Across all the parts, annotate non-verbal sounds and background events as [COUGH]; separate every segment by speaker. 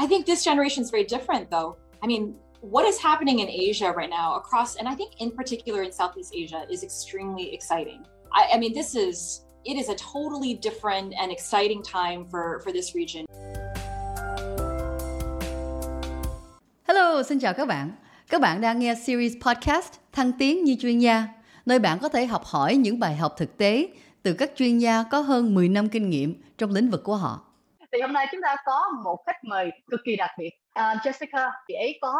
Speaker 1: I think this generation is very different, though. I mean, what is happening in Asia right now across, and I think in particular in Southeast Asia, is extremely exciting. I, I mean, this is it is a totally different and exciting time for for this region.
Speaker 2: Hello, xin chào các bạn. Các bạn đang nghe series podcast Thăng tiến như chuyên gia, nơi bạn có thể học hỏi những bài học thực tế từ các chuyên gia có hơn 10 năm kinh nghiệm trong lĩnh vực của họ.
Speaker 3: Thì hôm nay chúng ta có một khách mời cực kỳ đặc biệt. Jessica, chị ấy có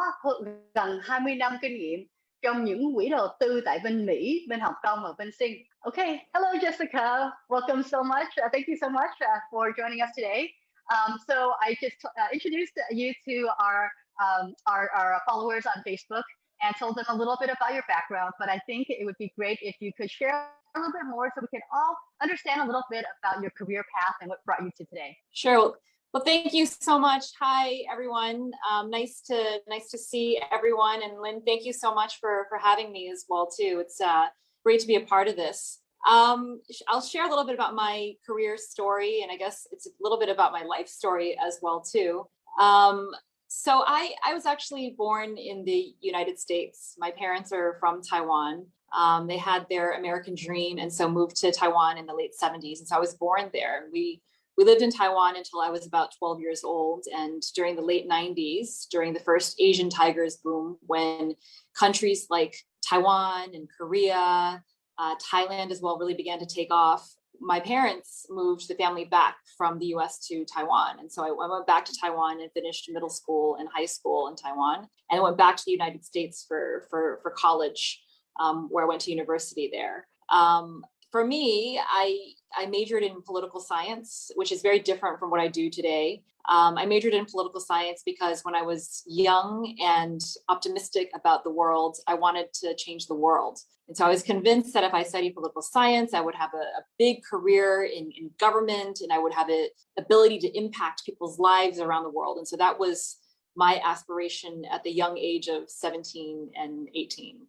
Speaker 3: gần 20 năm kinh nghiệm trong những quỹ đầu tư tại bên Mỹ, bên Hồng Kông và bên Sing. Okay, hello Jessica, welcome so much. Uh, thank you so much uh, for joining us today. Um, so I just uh, introduced you to our, um, our our followers on Facebook and told them a little bit about your background. But I think it would be great if you could share a little bit more so we can all understand a little bit about your career path and what brought you to today.
Speaker 1: Sure. Well, thank you so much. Hi, everyone. Um, nice to nice to see everyone. And Linh, thank you so much for for having me as well too. It's uh, great to be a part of this. Um, I'll share a little bit about my career story, and I guess it's a little bit about my life story as well too. Um, so I I was actually born in the United States. My parents are from Taiwan. Um, they had their American dream and so moved to Taiwan in the late 70s. And so I was born there. We we lived in Taiwan until I was about 12 years old. And during the late 90s, during the first Asian tigers boom, when countries like Taiwan and Korea, uh, Thailand as well really began to take off, my parents moved the family back from the US to Taiwan. And so I, I went back to Taiwan and finished middle school and high school in Taiwan. And went back to the United States for, for, for college um, where I went to university there. Um, for me, I I majored in political science, which is very different from what I do today. Um, I majored in political science because when I was young and optimistic about the world, I wanted to change the world. And so I was convinced that if I studied political science, I would have a, a big career in, in government and I would have an ability to impact people's lives around the world. And so that was my aspiration at the young age of 17 and 18.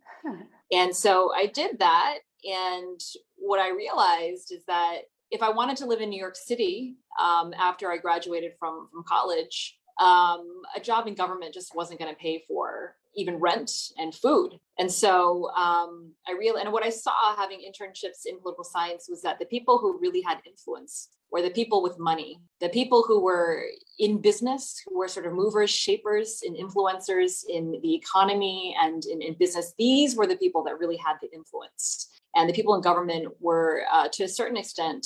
Speaker 1: And so I did that. And what I realized is that if I wanted to live in New York City um, after I graduated from, from college, um, a job in government just wasn't going to pay for even rent and food. And so um, I really, and what I saw having internships in political science was that the people who really had influence were the people with money, the people who were in business, who were sort of movers, shapers, and influencers in the economy and in, in business. These were the people that really had the influence. And the people in government were, uh, to a certain extent,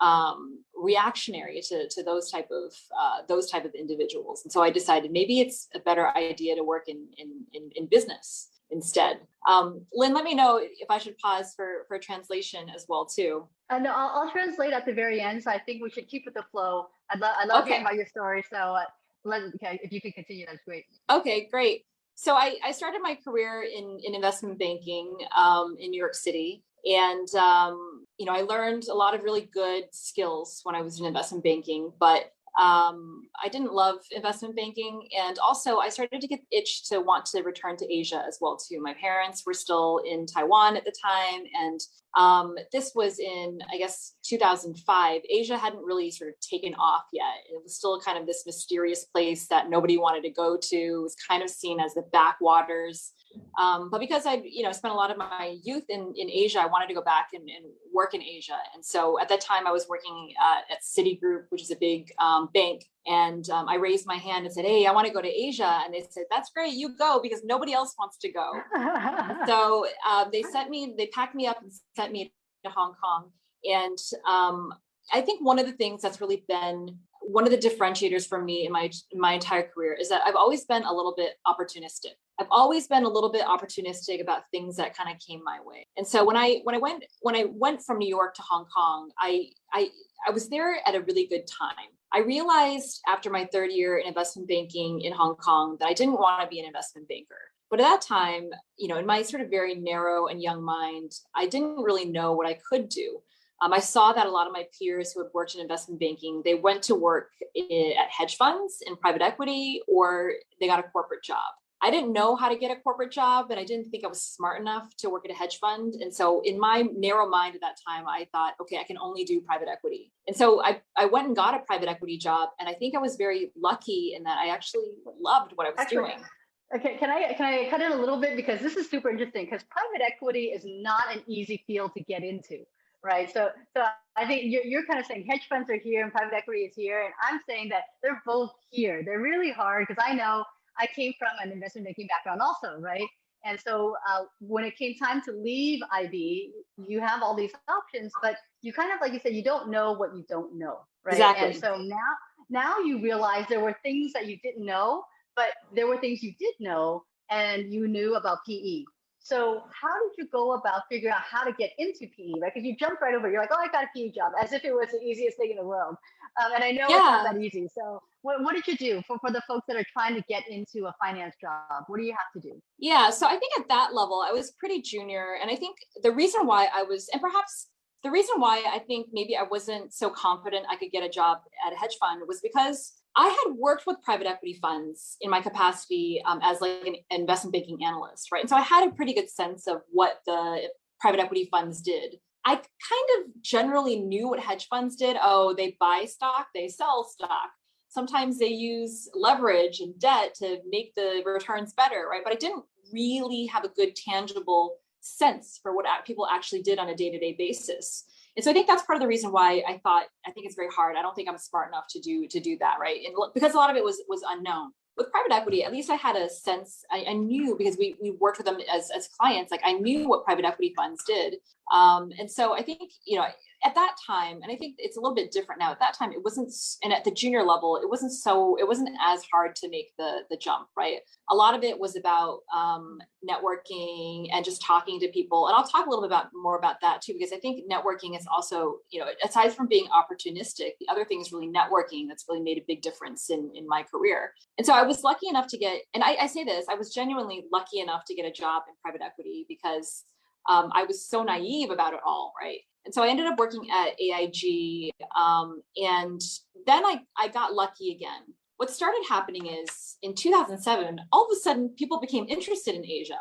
Speaker 1: um, reactionary to, to those type of uh, those type of individuals. And so I decided maybe it's a better idea to work in in, in, in business instead. Um, Linh, let me know if I should pause for, for translation as well too.
Speaker 3: Uh, no, I'll, I'll translate at the very end. So I think we should keep with the flow. I'd love I love okay. hearing about your story. So uh, let, okay, if you can continue, that's great.
Speaker 1: Okay, great. So I, I started my career in, in investment banking um, in New York City. And, um, you know, I learned a lot of really good skills when I was in investment banking, but um, I didn't love investment banking. And also, I started to get itch to want to return to Asia as well too. My parents were still in Taiwan at the time, and um, this was in I guess 2005. Asia hadn't really sort of taken off yet. It was still kind of this mysterious place that nobody wanted to go to. It was kind of seen as the backwaters um, but because I, you know, spent a lot of my youth in, in Asia, I wanted to go back and, and work in Asia. And so at that time, I was working uh, at Citigroup, which is a big um, bank. And um, I raised my hand and said, "Hey, I want to go to Asia." And they said, "That's great, you go," because nobody else wants to go. [LAUGHS] so uh, they sent me, they packed me up and sent me to Hong Kong. And um, I think one of the things that's really been one of the differentiators for me in my my entire career is that I've always been a little bit opportunistic. I've always been a little bit opportunistic about things that kind of came my way. And so when I when I went when I went from New York to Hong Kong, I I I was there at a really good time. I realized after my third year in investment banking in Hong Kong that I didn't want to be an investment banker. But at that time, you know, in my sort of very narrow and young mind, I didn't really know what I could do. Um, I saw that a lot of my peers who had worked in investment banking, they went to work in, at hedge funds in private equity, or they got a corporate job. I didn't know how to get a corporate job, and I didn't think I was smart enough to work at a hedge fund. And so, in my narrow mind at that time, I thought, okay, I can only do private equity. And so, I, I went and got a private equity job, and I think I was very lucky in that I actually loved what I was
Speaker 3: actually,
Speaker 1: doing.
Speaker 3: Okay, can I can I cut in a little bit because this is super interesting because private equity is not an easy field to get into, right? So so I think you're, you're kind of saying hedge funds are here and private equity is here, and I'm saying that they're both here. They're really hard because I know I came from an investment banking background also, right? And so uh, when it came time to leave IB, you have all these options, but you kind of like you said, you don't know what you don't know, right?
Speaker 1: Exactly.
Speaker 3: And so now now you realize there were things that you didn't know, but there were things you did know and you knew about PE. So how did you go about figuring out how to get into PE, right? Because you jumped right over. You're like, oh, I got a PE job, as if it was the easiest thing in the world. Um, and I know yeah. it's not that easy. So what, what did you do for, for the folks that are trying to get into a finance job? What do you have to do?
Speaker 1: Yeah, so I think at that level, I was pretty junior. And I think the reason why I was, and perhaps the reason why I think maybe I wasn't so confident I could get a job at a hedge fund was because I had worked with private equity funds in my capacity um, as like an investment banking analyst, right? And so I had a pretty good sense of what the private equity funds did. I kind of generally knew what hedge funds did. Oh, they buy stock, they sell stock. Sometimes they use leverage and debt to make the returns better, right? But I didn't really have a good tangible sense for what people actually did on a day-to-day basis and so i think that's part of the reason why i thought i think it's very hard. I don't think i'm smart enough to do to do that right? And because a lot of it was was unknown. With private equity at least i had a sense i, I knew because we, we worked with them as, as clients like i knew what private equity funds did. Um, and so i think you know at that time, and I think it's a little bit different now. At that time, it wasn't, and at the junior level, it wasn't so, it wasn't as hard to make the the jump, right? A lot of it was about um, networking and just talking to people. And I'll talk a little bit about more about that too, because I think networking is also, you know, aside from being opportunistic, the other thing is really networking. That's really made a big difference in in my career. And so I was lucky enough to get, and I, I say this, I was genuinely lucky enough to get a job in private equity because um, I was so naive about it all, right? And so I ended up working at AIG. Um, and then I, I got lucky again. What started happening is in 2007, all of a sudden people became interested in Asia.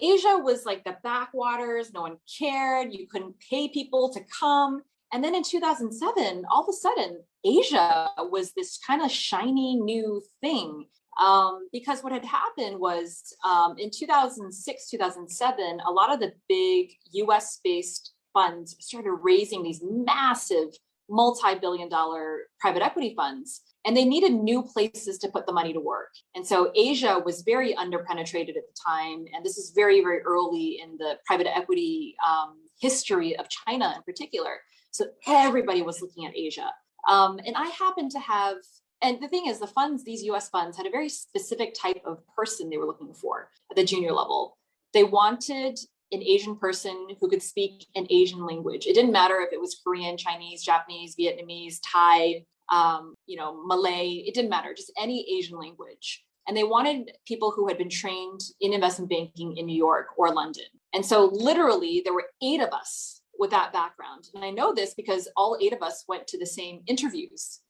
Speaker 1: Asia was like the backwaters, no one cared, you couldn't pay people to come. And then in 2007, all of a sudden, Asia was this kind of shiny new thing. Um, because what had happened was um, in 2006, 2007, a lot of the big US based funds started raising these massive multi-billion dollar private equity funds and they needed new places to put the money to work. And so asia was very underpenetrated at the time and this is very very early in the private equity um, history of china in particular. So everybody was looking at asia. Um, and i happened to have and the thing is the funds these us funds had a very specific type of person they were looking for at the junior level they wanted an Asian person who could speak an Asian language. It didn't matter if it was Korean, Chinese, Japanese, Vietnamese, Thai, um, you know, Malay. It didn't matter, just any Asian language. And they wanted people who had been trained in investment banking in New York or London. And so, literally, there were eight of us with that background. And I know this because all eight of us went to the same interviews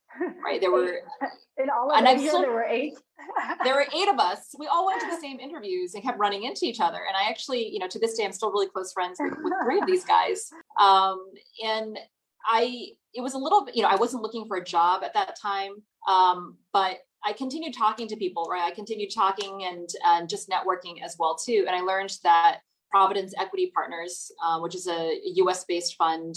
Speaker 1: right? There were [LAUGHS]
Speaker 3: in all of Asia, still, there were eight. [LAUGHS]
Speaker 1: there were eight of us. We all went to the same interviews and kept running into each other. And I actually, you know, to this day, I'm still really close friends with, with three of these guys. Um, and I, it was a little bit, you know, I wasn't looking for a job at that time, um, but I continued talking to people, right? I continued talking and and just networking as well too. And I learned that Providence Equity Partners, uh, which is a U.S. based fund,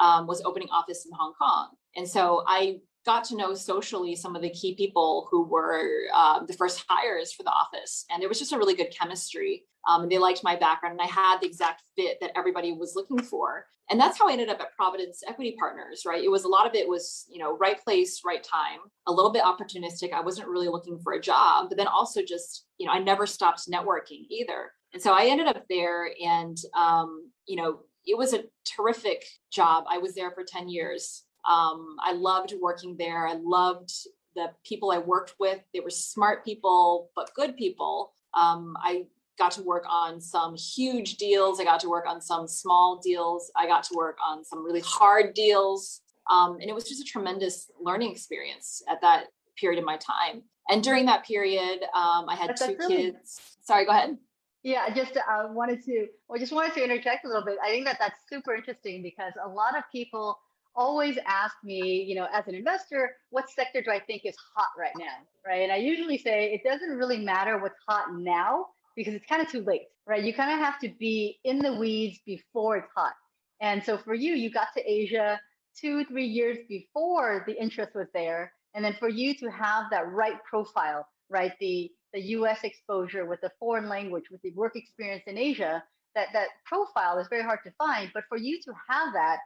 Speaker 1: um, was opening office in Hong Kong. And so I got to know socially some of the key people who were um, the first hires for the office. And there was just a really good chemistry. Um, and they liked my background, and I had the exact fit that everybody was looking for. And that's how I ended up at Providence Equity Partners, right? It was a lot of it was, you know, right place, right time, a little bit opportunistic. I wasn't really looking for a job, but then also just, you know, I never stopped networking either. And so I ended up there, and, um, you know, it was a terrific job. I was there for 10 years um, I loved working there. I loved the people I worked with. They were smart people, but good people. Um, I got to work on some huge deals. I got to work on some small deals. I got to work on some really hard deals. Um, and it was just a tremendous learning experience at that period of my time. And during that period, um, I had two
Speaker 3: really-
Speaker 1: kids. Sorry, go ahead.
Speaker 3: Yeah, I just uh, wanted to, I just wanted to interject a little bit. I think that that's super interesting because a lot of people always ask me, you know, as an investor, what sector do I think is hot right now, right? And I usually say it doesn't really matter what's hot now because it's kind of too late, right? You kind of have to be in the weeds before it's hot. And so for you, you got to Asia two, three years before the interest was there. And then for you to have that right profile, right? The the US exposure with the foreign language, with the work experience in Asia, that that profile is very hard to find. But for you to have that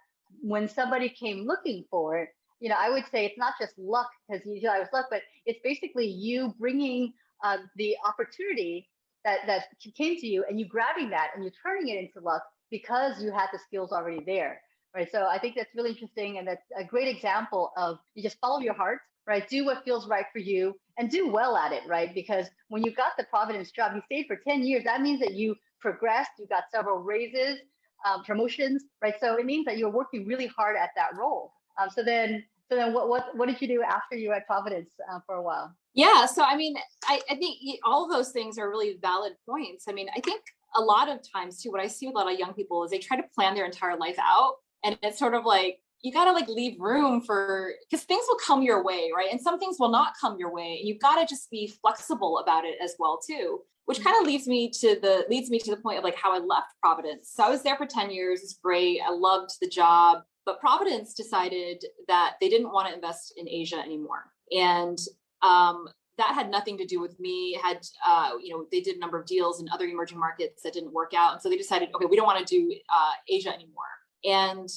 Speaker 3: when somebody came looking for it, you know, I would say it's not just luck because you know I was luck, but it's basically you bringing uh, the opportunity that that came to you and you grabbing that and you're turning it into luck because you had the skills already there, right? So I think that's really interesting and that's a great example of you just follow your heart, right? Do what feels right for you and do well at it, right? Because when you got the Providence job, you stayed for 10 years. That means that you progressed, you got several raises, um, promotions, right? So it means that you're working really hard at that role. Um, so then, so then, what what what did you do after you were at Providence uh, for a while?
Speaker 1: Yeah. So, I mean, I, I think all those things are really valid points. I mean, I think a lot of times too, what I see with a lot of young people is they try to plan their entire life out. And it's sort of like, you got to like leave room for, because things will come your way, right? And some things will not come your way. And you've got to just be flexible about it as well too which kind of leads me to the leads me to the point of like how I left Providence. So I was there for 10 years. It's great. I loved the job, but Providence decided that they didn't want to invest in Asia anymore. And um, that had nothing to do with me. It had uh, you know they did a number of deals in other emerging markets that didn't work out, and so they decided, okay, we don't want to do uh, Asia anymore. And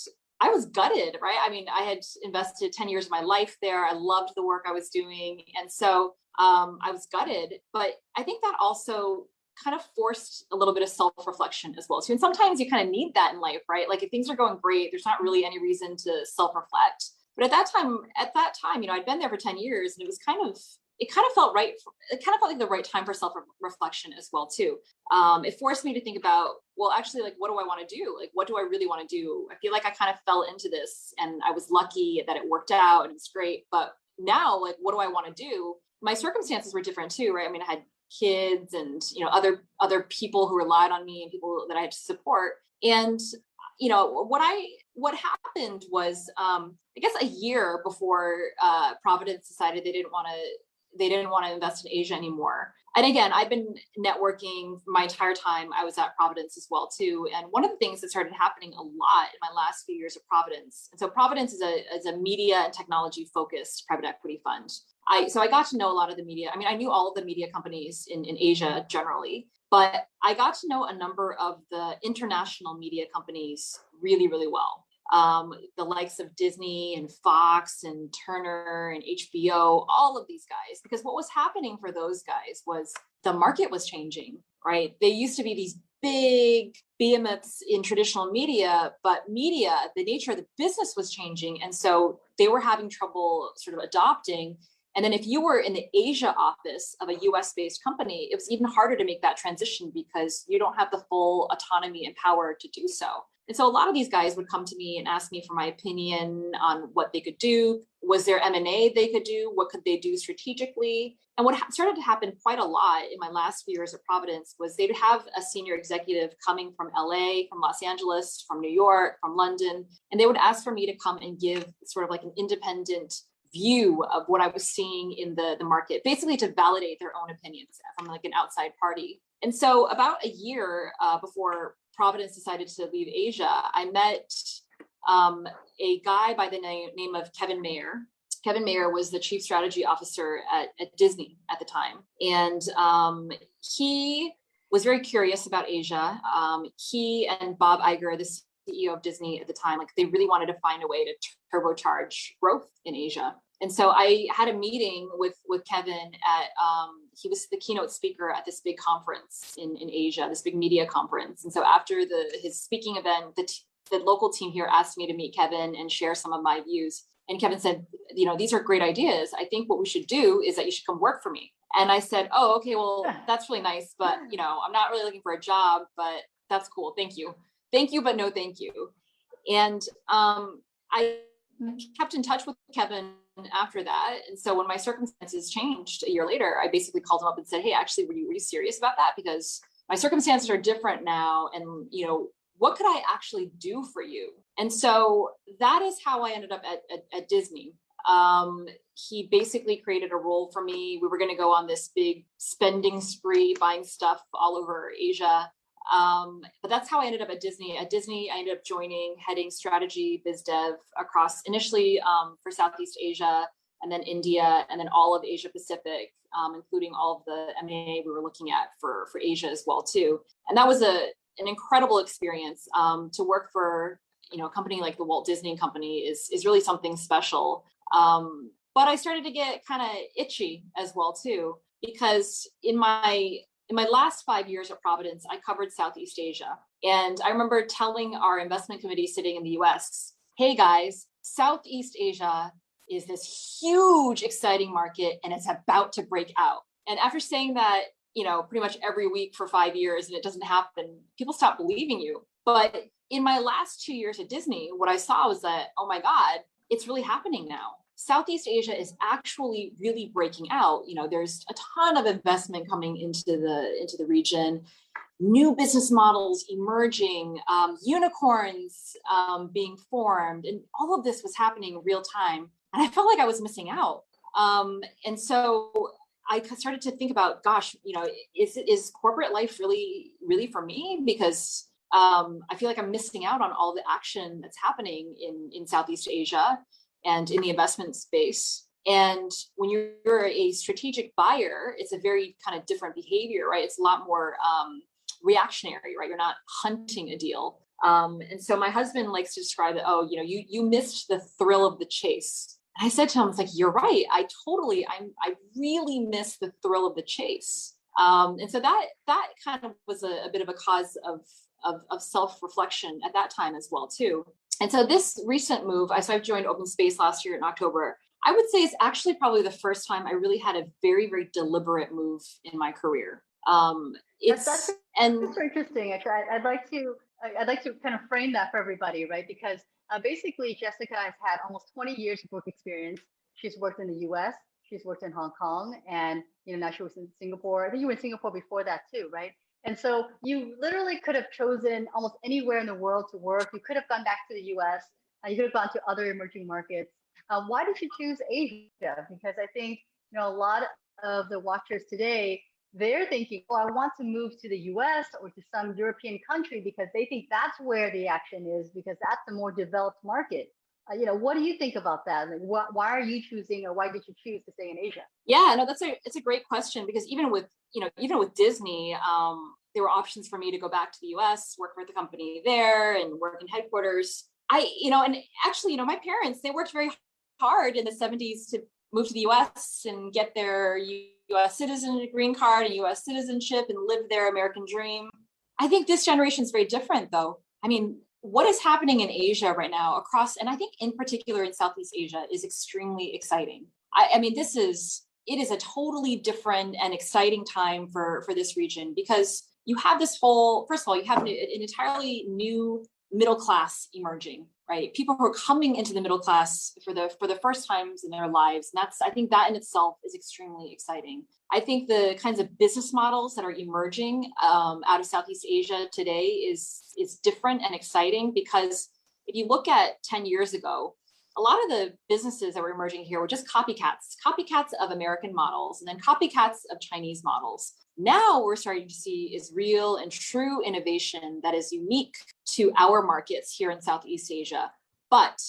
Speaker 1: I was gutted, right? I mean, I had invested 10 years of my life there. I loved the work I was doing, and so um, I was gutted. But I think that also kind of forced a little bit of self-reflection as well too. And sometimes you kind of need that in life, right? Like if things are going great, there's not really any reason to self-reflect. But at that time, at that time, you know, I'd been there for 10 years and it was kind of it kind of felt right. It kind of felt like the right time for self reflection as well too. Um, it forced me to think about, well, actually, like, what do I want to do? Like, what do I really want to do? I feel like I kind of fell into this, and I was lucky that it worked out and it's great. But now, like, what do I want to do? My circumstances were different too, right? I mean, I had kids and you know other other people who relied on me and people that I had to support. And you know what I what happened was um, I guess a year before uh, Providence decided they didn't want to they didn't want to invest in Asia anymore. And again, I've been networking my entire time I was at Providence as well too. And one of the things that started happening a lot in my last few years at Providence. And so Providence is a is a media and technology focused private equity fund. I so I got to know a lot of the media. I mean, I knew all of the media companies in, in Asia generally, but I got to know a number of the international media companies really, really well um, the likes of Disney and Fox and Turner and HBO, all of these guys, because what was happening for those guys was the market was changing, right? They used to be these big behemoths in traditional media, but media, the nature of the business was changing. And so they were having trouble sort of adopting. And then if you were in the Asia office of a US based company, it was even harder to make that transition because you don't have the full autonomy and power to do so. And so a lot of these guys would come to me and ask me for my opinion on what they could do. Was there M&A they could do? What could they do strategically? And what ha- started to happen quite a lot in my last few years at Providence was they'd have a senior executive coming from LA, from Los Angeles, from New York, from London, and they would ask for me to come and give sort of like an independent view of what I was seeing in the, the market, basically to validate their own opinions from like an outside party. And so about a year uh, before Providence decided to leave Asia, I met um, a guy by the name, name of Kevin Mayer. Kevin Mayer was the chief strategy officer at, at Disney at the time. And um, he was very curious about Asia. Um, he and Bob Iger, the CEO of Disney at the time, like they really wanted to find a way to turbocharge growth in Asia. And so I had a meeting with with Kevin at um, he was the keynote speaker at this big conference in, in Asia, this big media conference. And so after the his speaking event, the, t- the local team here asked me to meet Kevin and share some of my views. And Kevin said, you know, these are great ideas. I think what we should do is that you should come work for me. And I said, oh, okay, well, that's really nice, but you know, I'm not really looking for a job, but that's cool. Thank you. Thank you, but no thank you. And um, I kept in touch with Kevin after that. And so when my circumstances changed a year later, I basically called him up and said, Hey, actually, were you, serious about that? Because my circumstances are different now. And, you know, what could I actually do for you? And so that is how I ended up at, at, at Disney. Um, he basically created a role for me. We were going to go on this big spending spree, buying stuff all over Asia. Um, but that's how I ended up at Disney. At Disney, I ended up joining, heading strategy, biz dev across initially um, for Southeast Asia, and then India, and then all of Asia Pacific, um, including all of the M&A we were looking at for for Asia as well too. And that was a an incredible experience um, to work for you know a company like the Walt Disney Company is is really something special. Um, but I started to get kind of itchy as well too because in my in my last five years at Providence, I covered Southeast Asia. And I remember telling our investment committee sitting in the US, hey guys, Southeast Asia is this huge, exciting market and it's about to break out. And after saying that, you know, pretty much every week for five years and it doesn't happen, people stop believing you. But in my last two years at Disney, what I saw was that, oh my God, it's really happening now. Southeast Asia is actually really breaking out. You know, there's a ton of investment coming into the into the region, new business models emerging, um, unicorns um, being formed, and all of this was happening real time. And I felt like I was missing out. Um, and so I started to think about, gosh, you know, is is corporate life really really for me? Because um, I feel like I'm missing out on all the action that's happening in in Southeast Asia and in the investment space. And when you're a strategic buyer, it's a very kind of different behavior, right? It's a lot more um, reactionary, right? You're not hunting a deal. Um, and so my husband likes to describe it. Oh, you know, you you missed the thrill of the chase. And I said to him, "It's like you're right. I totally, I'm I really miss the thrill of the chase." Um, and so that that kind of was a, a bit of a cause of of, of self reflection at that time as well too. And so this recent move, I so I've joined Openspace last year in October. I would say it's actually probably the first time I really had a very, very deliberate move in my career. Um, it's
Speaker 3: that's, that's,
Speaker 1: and
Speaker 3: that's interesting. Actually, I'd like to I'd like to kind of frame that for everybody, right? Because uh, basically, Jessica has had almost 20 years of work experience. She's worked in the U.S., she's worked in Hong Kong, and you know now she was in Singapore. I think you were in Singapore before that too, right? And so you literally could have chosen almost anywhere in the world to work. You could have gone back to the US. Uh, you could have gone to other emerging markets. Um, why did you choose Asia? Because I think you know a lot of the watchers today they're thinking, oh, I want to move to the US or to some European country because they think that's where the action is because that's a more developed market. Uh, you know, what do you think about that? Like, wh- why are you choosing or why did you choose to stay in Asia?
Speaker 1: Yeah, no, that's a it's a great question because even with you know, even with Disney, um, there were options for me to go back to the US, work with the company there and work in headquarters. I, you know, and actually, you know, my parents, they worked very hard in the 70s to move to the US and get their US citizen green card and US citizenship and live their American dream. I think this generation is very different though. I mean, what is happening in Asia right now across, and I think in particular in Southeast Asia is extremely exciting. I, I mean, this is it is a totally different and exciting time for for this region because you have this whole first of all you have an, an entirely new middle class emerging right? People who are coming into the middle class for the for the first times in their lives. And that's i think that in itself is extremely exciting. I think the kinds of business models that are emerging um, out of southeast asia today is is different and exciting because if you look at 10 years ago a lot of the businesses that were emerging here were just copycats, copycats of American models and then copycats of Chinese models. Now we're starting to see is real and true innovation that is unique to our markets here in Southeast Asia, but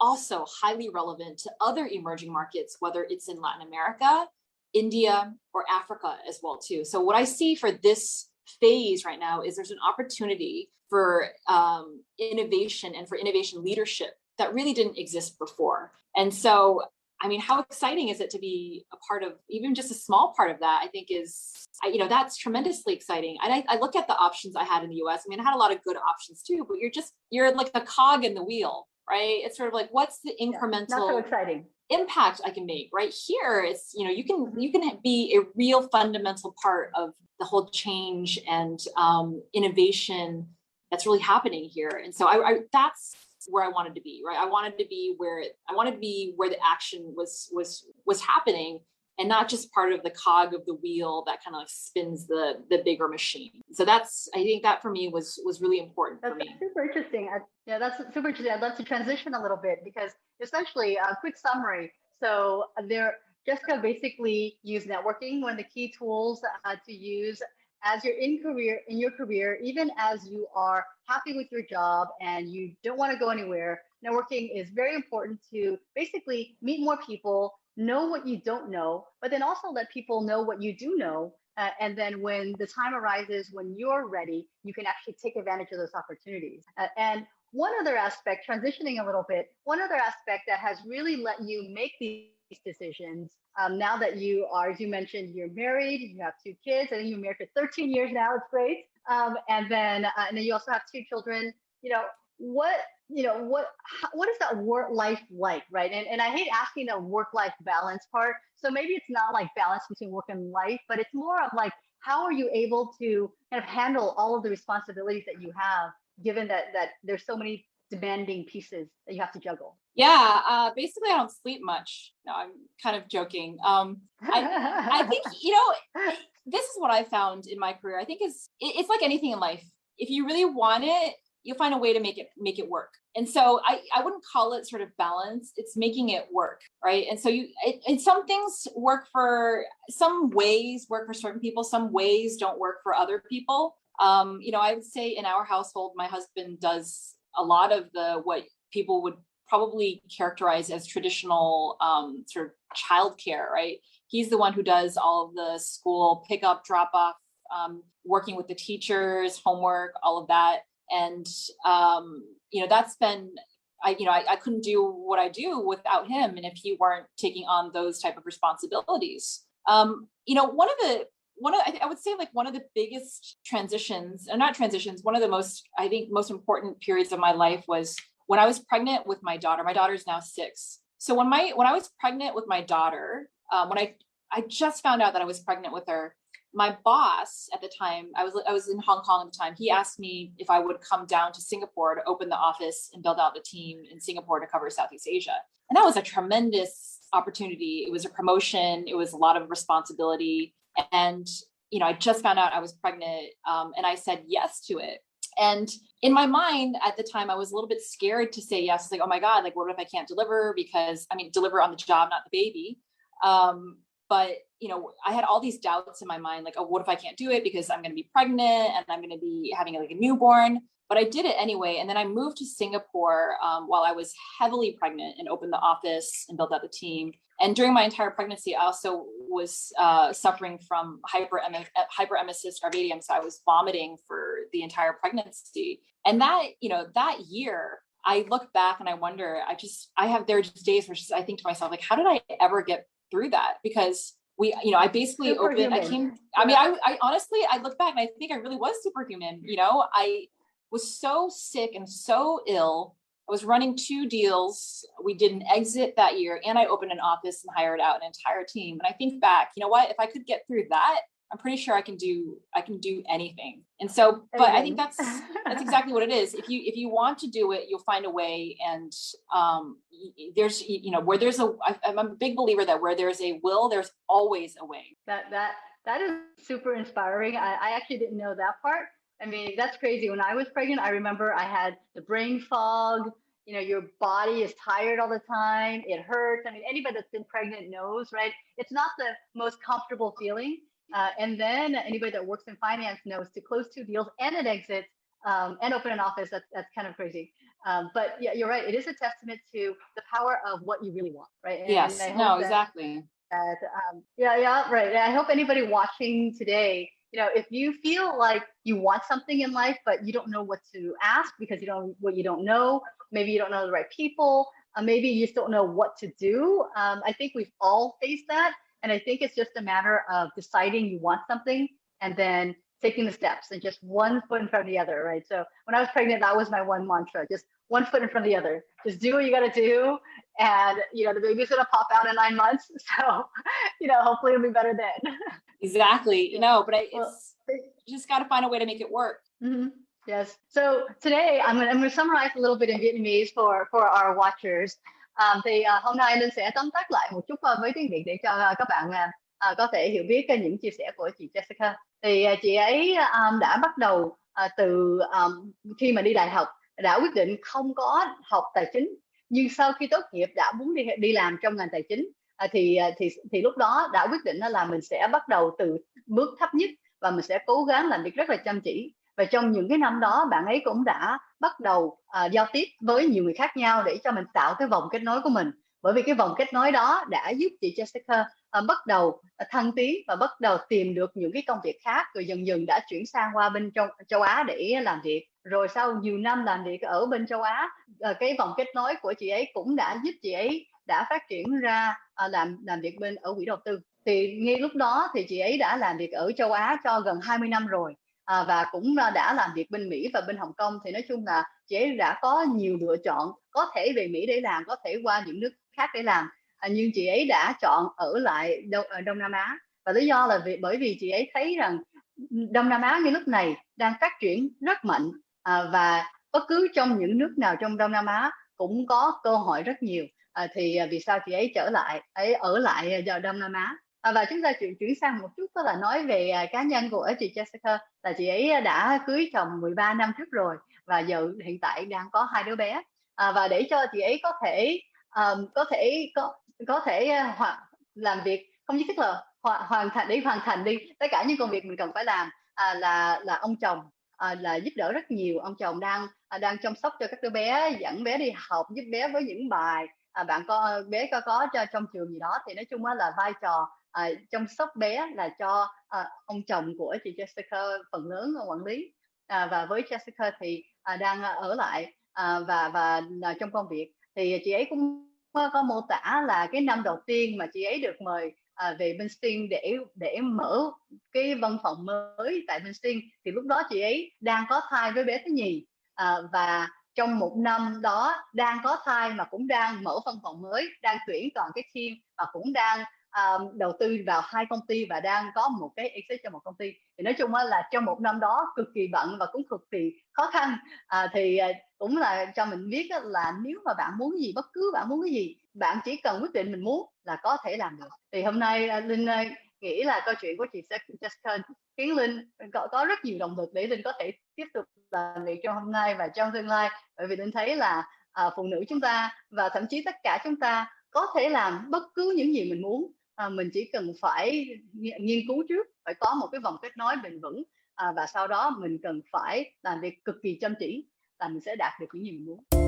Speaker 1: also highly relevant to other emerging markets, whether it's in Latin America, India, or Africa as well too. So what I see for this phase right now is there's an opportunity for um, innovation and for innovation leadership that really didn't exist before. And so, I mean, how exciting is it to be a part of even just a small part of that? I think is, you know, that's tremendously exciting. And I, I look at the options I had in the US. I mean, I had a lot of good options too, but you're just, you're like a cog in the wheel, right? It's sort of like, what's the incremental
Speaker 3: yeah, so exciting
Speaker 1: impact I can make right here? It's, you know, you can, you can be a real fundamental part of the whole change and um, innovation that's really happening here. And so I, I that's where I wanted to be, right? I wanted to be where I wanted to be where the action was was was happening and not just part of the cog of the wheel that kind of like spins the the bigger machine. So that's I think that for me was was really important
Speaker 3: that's
Speaker 1: for me.
Speaker 3: Super interesting. I, yeah, that's super interesting. I'd love to transition a little bit because essentially a quick summary. So there Jessica basically used networking, one of the key tools uh, to use as you're in career in your career, even as you are happy with your job and you don't want to go anywhere. Networking is very important to basically meet more people, know what you don't know, but then also let people know what you do know. Uh, and then when the time arises, when you're ready, you can actually take advantage of those opportunities. Uh, and one other aspect, transitioning a little bit, one other aspect that has really let you make these decisions um, now that you are, as you mentioned, you're married, you have two kids, I think you're married for 13 years now. It's great. Um, and then, uh, and then you also have two children. You know, what, you know, what, how, what is that work life like, right? And, and I hate asking the work life balance part. So maybe it's not like balance between work and life, but it's more of like, how are you able to kind of handle all of the responsibilities that you have, given that that there's so many demanding pieces that you have to juggle?
Speaker 1: Yeah, uh, basically, I don't sleep much. No, I'm kind of joking. Um, I, I think [LAUGHS] you know this is what I found in my career. I think is it, it's like anything in life. If you really want it, you'll find a way to make it make it work. And so I I wouldn't call it sort of balance. It's making it work, right? And so you it, and some things work for some ways work for certain people. Some ways don't work for other people. Um, you know, I would say in our household, my husband does a lot of the what people would probably characterize as traditional um, sort of childcare, right? He's the one who does all of the school pickup, drop off, um, working with the teachers, homework, all of that. And, um, you know, that's been, I, you know, I, I couldn't do what I do without him. And if he weren't taking on those type of responsibilities, um, you know, one of the one of I, would say like one of the biggest transitions, or not transitions, one of the most I think most important periods of my life was when I was pregnant with my daughter. My daughter is now six. So when my when I was pregnant with my daughter, um, when I I just found out that I was pregnant with her, my boss at the time, I was I was in Hong Kong at the time. He asked me if I would come down to Singapore to open the office and build out the team in Singapore to cover Southeast Asia. And that was a tremendous opportunity. It was a promotion. It was a lot of responsibility and you know i just found out i was pregnant um, and i said yes to it. And in my mind at the time i was a little bit scared to say yes. It's like oh my god like what if i can't deliver? Because i mean deliver on the job not the baby. Um, but you know i had all these doubts in my mind like oh what if i can't do it because i'm going to be pregnant and i'm going to be having like a newborn? But i did it anyway and then i moved to singapore um, while i was heavily pregnant and opened the office and built out the team and during my entire pregnancy, I also was uh, suffering from hyper hyperemesis gravidarum. So I was vomiting for the entire pregnancy. And that, you know, that year, I look back and I wonder, I just, I have, there are just days where just, I think to myself, like, how did I ever get through that? Because we, you know, I basically opened, I came, I mean, I, I honestly, I look back and I think I really was superhuman. You know, I was so sick and so ill I was running two deals. We did an exit that year and I opened an office and hired out an entire team. And I think back, you know what, if I could get through that, I'm pretty sure I can do I can do anything. And so, but I think that's that's [LAUGHS] exactly what it is. If you if you want to do it, you'll find a way. And um, there's you know where there's a I'm a big believer that where there's a will, there's always a way.
Speaker 3: That that that is super inspiring. I, I actually didn't know that part. I mean, that's crazy. When I was pregnant, I remember I had the brain fog. You know, your body is tired all the time. It hurts. I mean, anybody that's been pregnant knows, right? It's not the most comfortable feeling. Uh, and then anybody that works in finance knows to close two deals and an exit um, and open an office. That's that's kind of crazy. Um, but yeah, you're right. It is a testament to the power of what you really want, right?
Speaker 1: And, yes. And no, that, exactly.
Speaker 3: That, um, yeah, yeah, right. I hope anybody watching today you know if you feel like you want something in life but you don't know what to ask because you don't what you don't know maybe you don't know the right people uh, maybe you just don't know what to do um, i think we've all faced that. And i think it's just a matter of deciding you want something and then taking the steps and just one foot in front of the other right so when i was pregnant that was my one mantra just one foot in front of the other just do what you got to do and you know the baby's gonna pop out in nine months [LAUGHS] so you know hopefully it'll be better then [LAUGHS]
Speaker 1: exactly you know but I, it's you just got to find a way to make it work
Speaker 3: mm-hmm. Yes. So today I'm gonna, I'm to summarize a little bit in Vietnamese for for our watchers. Um, thì uh, hôm nay Linh sẽ tóm tắt lại một chút uh, với tiếng Việt để cho uh, các bạn uh, Ờ, có thể hiểu biết cái những chia sẻ của chị Jessica. Thì à, chị ấy um, đã bắt đầu uh, từ um, khi mà đi đại học đã quyết định không có học tài chính. Nhưng sau khi tốt nghiệp đã muốn đi đi làm trong ngành tài chính. À, thì à, thì thì lúc đó đã quyết định là mình sẽ bắt đầu từ bước thấp nhất và mình sẽ cố gắng làm việc rất là chăm chỉ. Và trong những cái năm đó bạn ấy cũng đã bắt đầu à, giao tiếp với nhiều người khác nhau để cho mình tạo cái vòng kết nối của mình. Bởi vì cái vòng kết nối đó đã giúp chị Jessica Ờ, bắt đầu ờ, thăng tiến và bắt đầu tìm được những cái công việc khác rồi dần dần đã chuyển sang qua bên trong châu Á để làm việc. Rồi sau nhiều năm làm việc ở bên châu Á ờ, cái vòng kết nối của chị ấy cũng đã giúp chị ấy đã phát triển ra làm làm việc bên ở quỹ đầu tư. Thì ngay lúc đó thì chị ấy đã làm việc ở châu Á cho gần 20 năm rồi à, và cũng đã làm việc bên Mỹ và bên Hồng Kông. Thì nói chung là chị ấy đã có nhiều lựa chọn có thể về Mỹ để làm có thể qua những nước khác để làm. À, nhưng chị ấy đã chọn ở lại Đông, à, Đông Nam Á. Và lý do là vì bởi vì chị ấy thấy rằng Đông Nam Á như lúc này đang phát triển rất mạnh à, và bất cứ trong những nước nào trong Đông Nam Á cũng có cơ hội rất nhiều. À, thì à, vì sao chị ấy trở lại ấy ở lại vào Đông Nam Á? À, và chúng ta chuyển chuyển sang một chút đó là nói về à, cá nhân của chị Jessica là chị ấy đã cưới chồng 13 năm trước rồi và giờ hiện tại đang có hai đứa bé. À, và để cho chị ấy có thể um, có thể có có thể ờ, hoặc làm việc không nhất thiết là hoàn, hoàn thành đi hoàn thành đi. Tất cả những công việc mình cần phải làm à, là là ông chồng à, là giúp đỡ rất nhiều. Ông chồng đang à, đang chăm sóc cho các đứa bé dẫn bé đi học giúp bé với những bài à, bạn có bé có có cho trong trường gì đó. Thì nói chung là vai trò à, chăm sóc bé là cho à, ông chồng của chị Jessica phần lớn quản lý. À, và với Jessica thì à, đang ở lại à, và và à, trong công việc. Thì chị ấy cũng có mô tả là cái năm đầu tiên mà chị ấy được mời à, về bên để để mở cái văn phòng mới tại bên thì lúc đó chị ấy đang có thai với bé thứ nhì à, và trong một năm đó đang có thai mà cũng đang mở văn phòng mới đang tuyển toàn cái team và cũng đang um, đầu tư vào hai công ty và đang có một cái exit cho một công ty. Thì nói chung là trong một năm đó cực kỳ bận và cũng cực kỳ khó khăn. À, thì à, cũng là cho mình biết là nếu mà bạn muốn gì bất cứ bạn muốn cái gì bạn chỉ cần quyết định mình muốn là có thể làm được. Thì hôm nay à, linh à, nghĩ là câu chuyện của chị Jessica khiến linh có, có rất nhiều động lực để linh có thể tiếp tục làm việc trong hôm nay và trong tương lai. Bởi vì linh thấy là à, phụ nữ chúng ta và thậm chí tất cả chúng ta có thể làm bất cứ những gì mình muốn à, mình chỉ cần phải nghiên cứu trước phải có một cái vòng kết nối bền vững à, và sau đó mình cần phải làm việc cực kỳ chăm chỉ là mình sẽ đạt được những gì mình muốn.